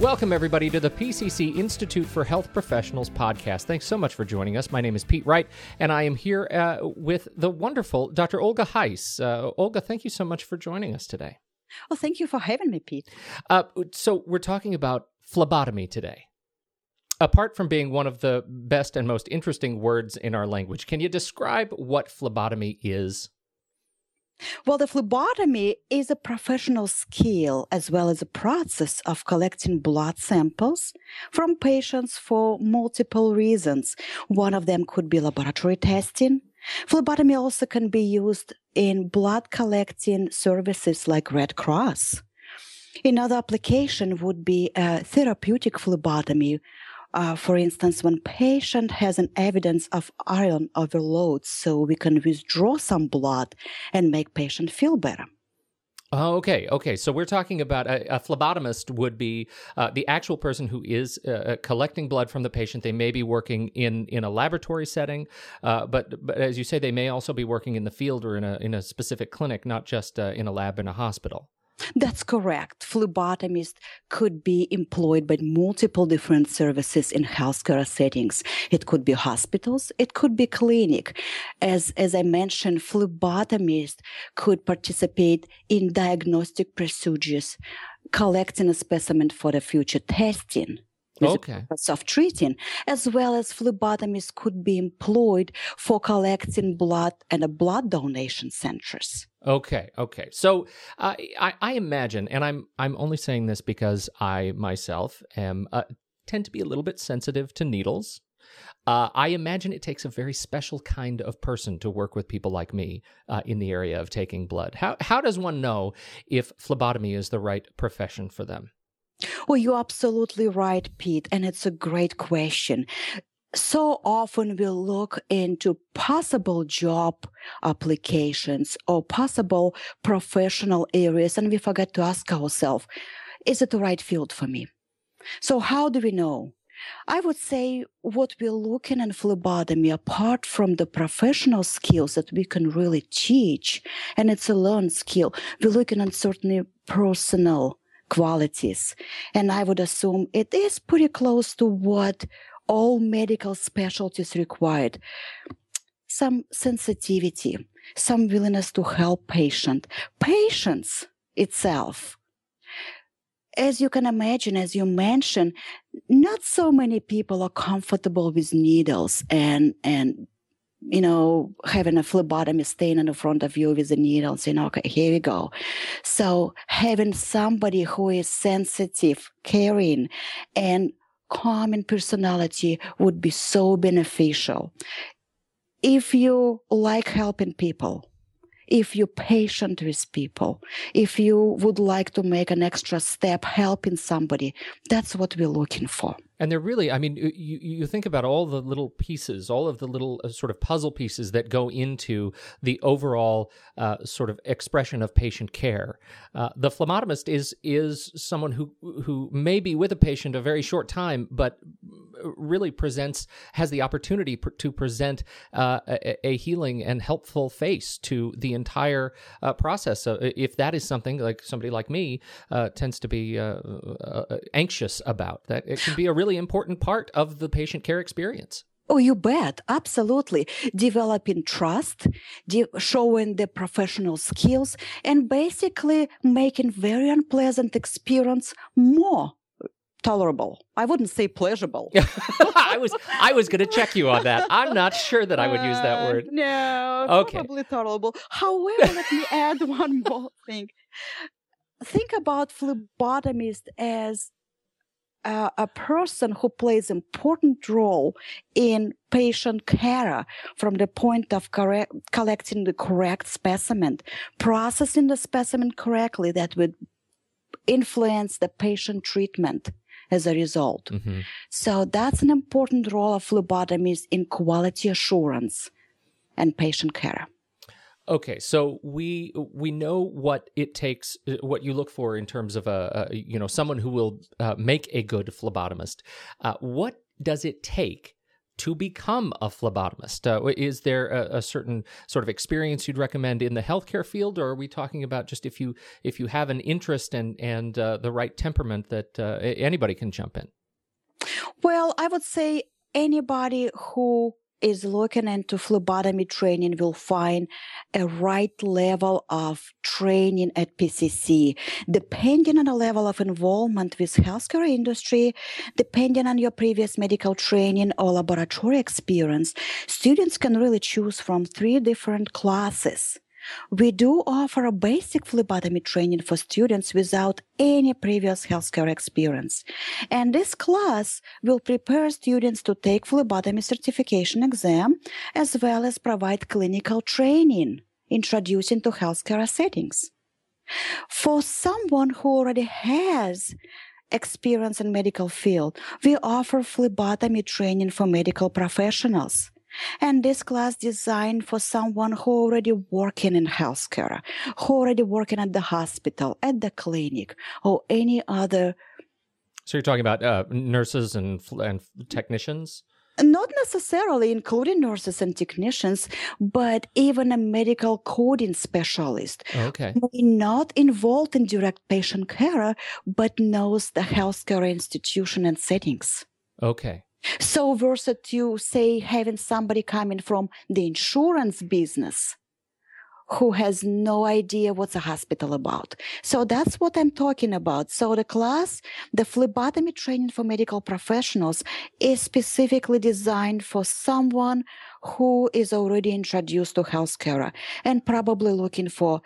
Welcome, everybody, to the PCC Institute for Health Professionals podcast. Thanks so much for joining us. My name is Pete Wright, and I am here uh, with the wonderful Dr. Olga Heiss. Uh, Olga, thank you so much for joining us today. Well, thank you for having me, Pete. Uh, so, we're talking about phlebotomy today. Apart from being one of the best and most interesting words in our language, can you describe what phlebotomy is? Well, the phlebotomy is a professional skill as well as a process of collecting blood samples from patients for multiple reasons. One of them could be laboratory testing. Phlebotomy also can be used in blood collecting services like Red Cross. Another application would be a therapeutic phlebotomy, uh, for instance, when patient has an evidence of iron overload, so we can withdraw some blood and make patient feel better. Oh, okay, okay. So we're talking about a, a phlebotomist would be uh, the actual person who is uh, uh collecting blood from the patient. They may be working in in a laboratory setting, uh, but but as you say, they may also be working in the field or in a in a specific clinic, not just uh, in a lab in a hospital. That's correct. Phlebotomists could be employed by multiple different services in healthcare settings. It could be hospitals, it could be clinic. As, as I mentioned, phlebotomists could participate in diagnostic procedures, collecting a specimen for the future testing okay. of treating, as well as phlebotomists could be employed for collecting blood and blood donation centers. Okay, okay. So uh, I, I imagine, and I'm I'm only saying this because I myself am uh, tend to be a little bit sensitive to needles. Uh, I imagine it takes a very special kind of person to work with people like me uh, in the area of taking blood. How how does one know if phlebotomy is the right profession for them? Well, you're absolutely right, Pete, and it's a great question. So often we look into possible job applications or possible professional areas and we forget to ask ourselves, is it the right field for me? So how do we know? I would say what we're looking in phlebotomy, apart from the professional skills that we can really teach, and it's a learned skill, we're looking at certainly personal qualities. And I would assume it is pretty close to what all medical specialties required. Some sensitivity, some willingness to help patient, patience itself. As you can imagine, as you mentioned, not so many people are comfortable with needles and, and you know, having a phlebotomy standing in the front of you with a needle saying, okay, here we go. So having somebody who is sensitive, caring, and calm in personality would be so beneficial. If you like helping people, if you're patient with people, if you would like to make an extra step helping somebody, that's what we're looking for. And they're really, I mean, you, you think about all the little pieces, all of the little uh, sort of puzzle pieces that go into the overall uh, sort of expression of patient care. Uh, the phlebotomist is is someone who who may be with a patient a very short time, but really presents has the opportunity pr- to present uh, a, a, healing and helpful face to the entire uh, process. So if that is something like somebody like me uh, tends to be anxious about, that it can be a really really important part of the patient care experience. Oh, you bet. Absolutely. Developing trust, de- showing the professional skills, and basically making very unpleasant experience more tolerable. I wouldn't say pleasurable. I was I was going to check you on that. I'm not sure that I would use that word. Uh, no, okay. probably tolerable. However, let me add one more thing. Think about phlebotomist as uh, a person who plays important role in patient care from the point of correct, collecting the correct specimen, processing the specimen correctly that would influence the patient treatment as a result. Mm-hmm. So that's an important role of phlebotomies in quality assurance and patient care. Okay, so we we know what it takes, what you look for in terms of a, a you know someone who will uh, make a good phlebotomist. Uh, what does it take to become a phlebotomist? Uh, is there a, a, certain sort of experience you'd recommend in the healthcare field, or are we talking about just if you if you have an interest and and uh, the right temperament that uh, anybody can jump in? Well, I would say anybody who is looking into phlebotomy training will find a right level of training at PCC, depending on the level of involvement with healthcare industry, depending on your previous medical training or laboratory experience, students can really choose from three different classes. We do offer a basic phlebotomy training for students without any previous healthcare experience. And this class will prepare students to take phlebotomy certification exam as well as provide clinical training introducing to healthcare settings. For someone who already has experience in medical field, we offer phlebotomy training for medical professionals. And this class designed for someone who already working in healthcare, who already working at the hospital, at the clinic, or any other. So you're talking about uh, nurses and and technicians. Not necessarily including nurses and technicians, but even a medical coding specialist. Okay. Not involved in direct patient care, but knows the healthcare institution and settings. Okay. So versus to say having somebody coming from the insurance business who has no idea what's a hospital about. So that's what I'm talking about. So the class, the phlebotomy training for medical professionals is specifically designed for someone who is already introduced to healthcare and probably looking for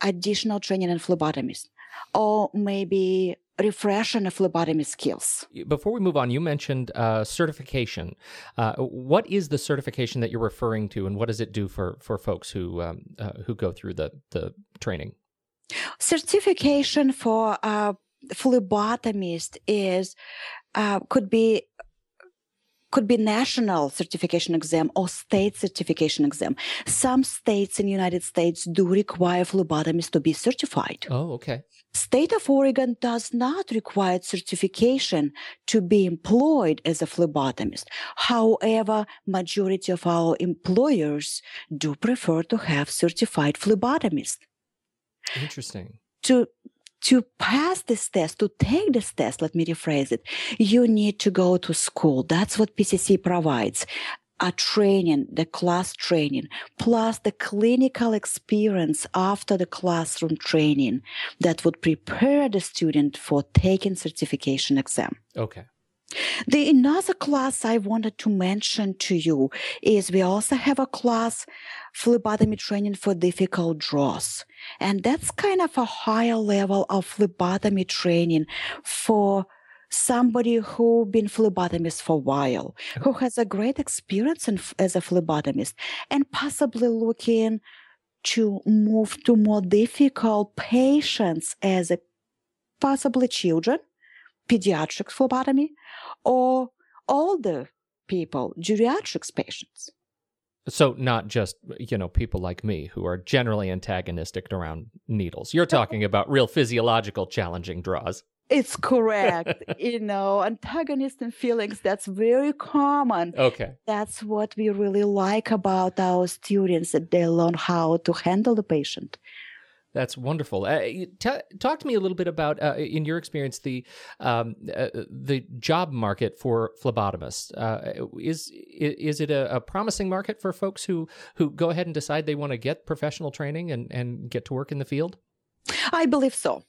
additional training in phlebotomies or maybe refreshing phlebotomy skills. Before we move on, you mentioned uh, certification. Uh, what is the certification that you're referring to, and what does it do for for folks who um, uh, who go through the the training? Certification for a phlebotomist is uh, could be could be national certification exam or state certification exam. Some states in the United States do require phlebotomists to be certified. Oh, okay. State of Oregon does not require certification to be employed as a phlebotomist. However, majority of our employers do prefer to have certified phlebotomists. Interesting. To to pass this test, to take this test, let me rephrase it, you need to go to school. That's what PCC provides. A training, the class training, plus the clinical experience after the classroom training that would prepare the student for taking certification exam. Okay. The another class I wanted to mention to you is we also have a class phlebotomy training for difficult draws. And that's kind of a higher level of phlebotomy training for somebody who been phlebotomist for a while, who has a great experience in, as a phlebotomist and possibly looking to move to more difficult patients as a possibly children pediatric phlebotomy or older people, geriatrics patients. So not just, you know, people like me who are generally antagonistic around needles. You're talking about real physiological challenging draws. It's correct. you know, antagonistic feelings, that's very common. Okay. That's what we really like about our students that they learn how to handle the patient. That's wonderful. Uh, t- talk to me a little bit about, uh, in your experience, the um, uh, the job market for phlebotomists. Uh, is is it a, a, promising market for folks who who go ahead and decide they want to get professional training and, and get to work in the field? I believe so.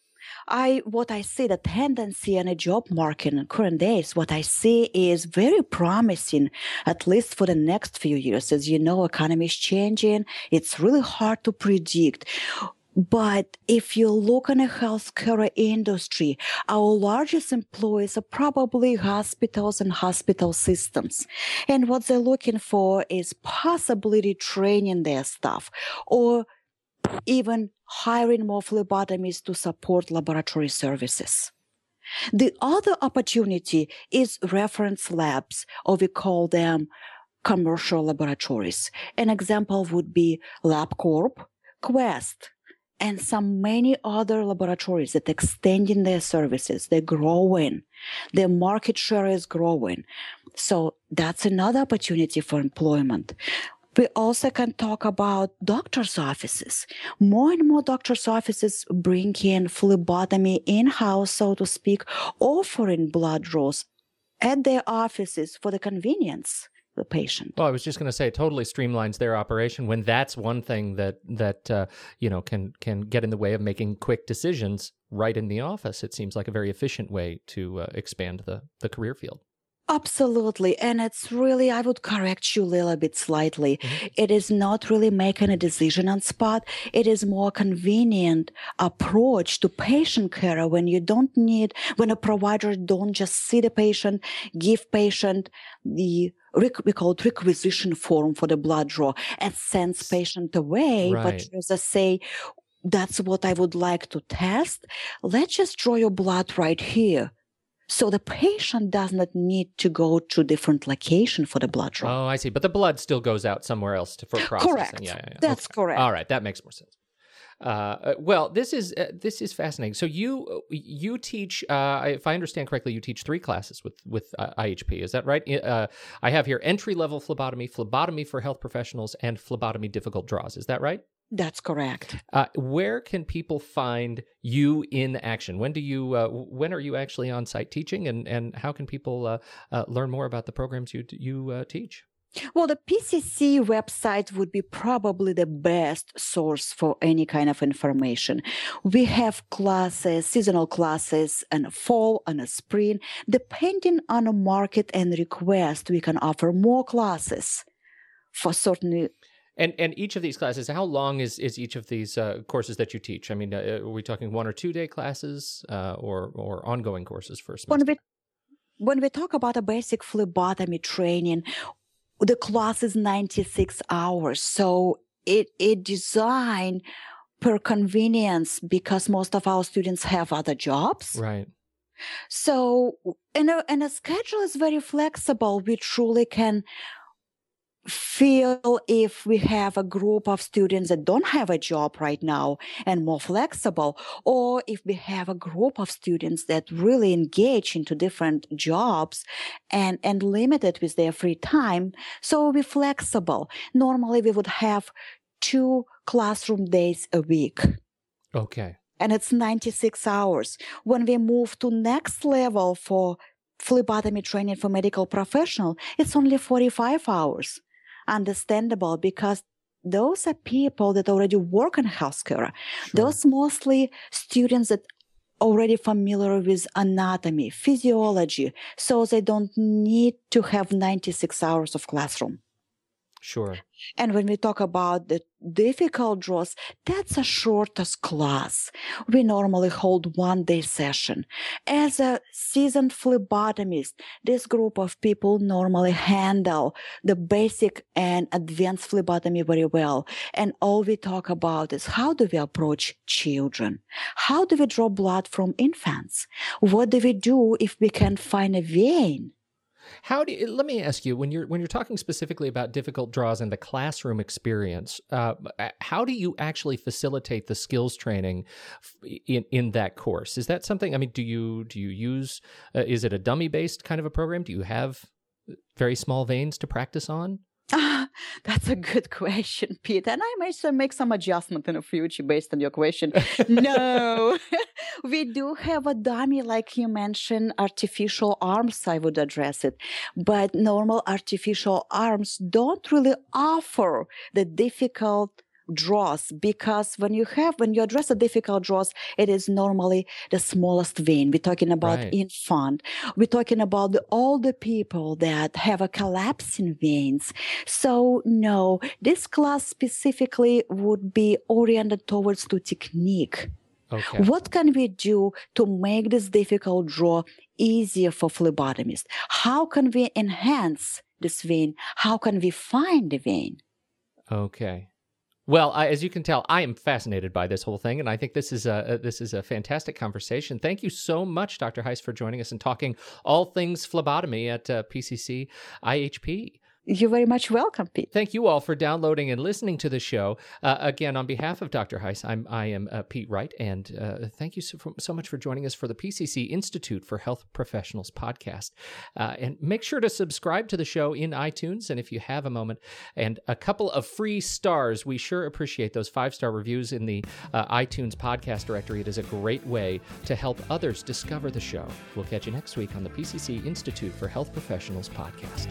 I what I see the tendency in a job market in current days, what I see is very promising, at least for the next few years. As you know, economy is changing. It's really hard to predict but if you look in the healthcare industry, our largest employees are probably hospitals and hospital systems. And what they're looking for is possibly retraining their staff or even hiring more phlebotomists to support laboratory services. The other opportunity is reference labs, or we call them commercial laboratories. An example would be LabCorp, Quest, and some many other laboratories that extending their services. They're growing. Their market share is growing. So that's another opportunity for employment. We also can talk about doctors' offices. More and more doctors' offices bring in phlebotomy in-house, so to speak, offering blood draws at their offices for the convenience the patient. Well, I was just going to say, it totally streamlines their operation when that's one thing that that uh, you know can can get in the way of making quick decisions right in the office. It seems like a very efficient way to uh, expand the the career field. Absolutely. And it's really, I would correct you a little bit slightly. Mm-hmm. It is not really making a decision on spot. It is more convenient approach to patient care when you don't need, when a provider don't just see the patient, give patient the we call it requisition form for the blood draw and sends patient away. Right. But as I say, that's what I would like to test. Let's just draw your blood right here so the patient does not need to go to different location for the blood draw. Oh, I see. But the blood still goes out somewhere else to, for processing. Correct. Yeah, yeah, yeah. That's okay. correct. All right, that makes more sense. Uh, uh, well, this is uh, this is fascinating. So you you teach, uh, if I understand correctly, you teach three classes with with uh, IHP. Is that right? Uh, I have here entry level phlebotomy, phlebotomy for health professionals, and phlebotomy difficult draws. Is that right? That's correct. Uh, where can people find you in action? When do you? Uh, when are you actually on site teaching, and and how can people uh, uh learn more about the programs you you uh, teach? Well, the PCC website would be probably the best source for any kind of information. We have classes, seasonal classes, and fall and a spring. Depending on a market and request, we can offer more classes for certain and and each of these classes, how long is is each of these uh, courses that you teach? I mean, uh, are we talking one or two day classes, uh, or or ongoing courses for When we when we talk about a basic phlebotomy training, the class is ninety six hours, so it it designed per convenience because most of our students have other jobs. Right. So, and a, and a schedule is very flexible. We truly can feel if we have a group of students that don't have a job right now and more flexible, or if we have a group of students that really engage into different jobs and, and limited with their free time. So we'll be flexible. Normally we would have two classroom days a week. Okay. And it's 96 hours. When we move to next level for phlebotomy training for medical professional, it's only 45 hours understandable because those are people that already work in healthcare. Sure. Those mostly students that already familiar with anatomy, physiology, so they don't need to have 96 hours of classroom. Sure. And when we talk about the difficult draws, that's a shortest class. We normally hold one day session. As a seasoned phlebotomist, this group of people normally handle the basic and advanced phlebotomy very well. And all we talk about is how do we approach children? How do we draw blood from infants? What do we do if we can find a vein? How do you, let me ask you when you're when you're talking specifically about difficult draws in the classroom experience, uh, how do you actually facilitate the skills training in in that course? Is that something? I mean, do you do you use? Uh, is it a dummy based kind of a program? Do you have very small veins to practice on? Ah, that's a good question, Pete. And I may make some adjustment in the future based on your question. no, we do have a dummy, like you mentioned, artificial arms. I would address it, but normal artificial arms don't really offer the difficult draws because when you have when you address a difficult draws it is normally the smallest vein we're talking about right. infant we're talking about the older people that have a collapsing veins so no this class specifically would be oriented towards the technique Okay. What can we do to make this difficult draw easier for phlebotomists? How can we enhance this vein? How can we find the vein? Okay. Well, I, as you can tell, I am fascinated by this whole thing, and I think this is a this is a fantastic conversation. Thank you so much, Dr. Heiss, for joining us and talking all things phlebotomy at uh, PCC IHP. You're very much welcome, Pete. Thank you all for downloading and listening to the show. Uh, again, on behalf of Dr. Heiss, I'm, I am uh, Pete Wright, and uh, thank you so, so, much for joining us for the PCC Institute for Health Professionals podcast. Uh, and make sure to subscribe to the show in iTunes, and if you have a moment, and a couple of free stars, we sure appreciate those five star reviews in the uh, iTunes podcast directory. It is a great way to help others discover the show. We'll catch you next week on the PCC Institute for Health Professionals podcast.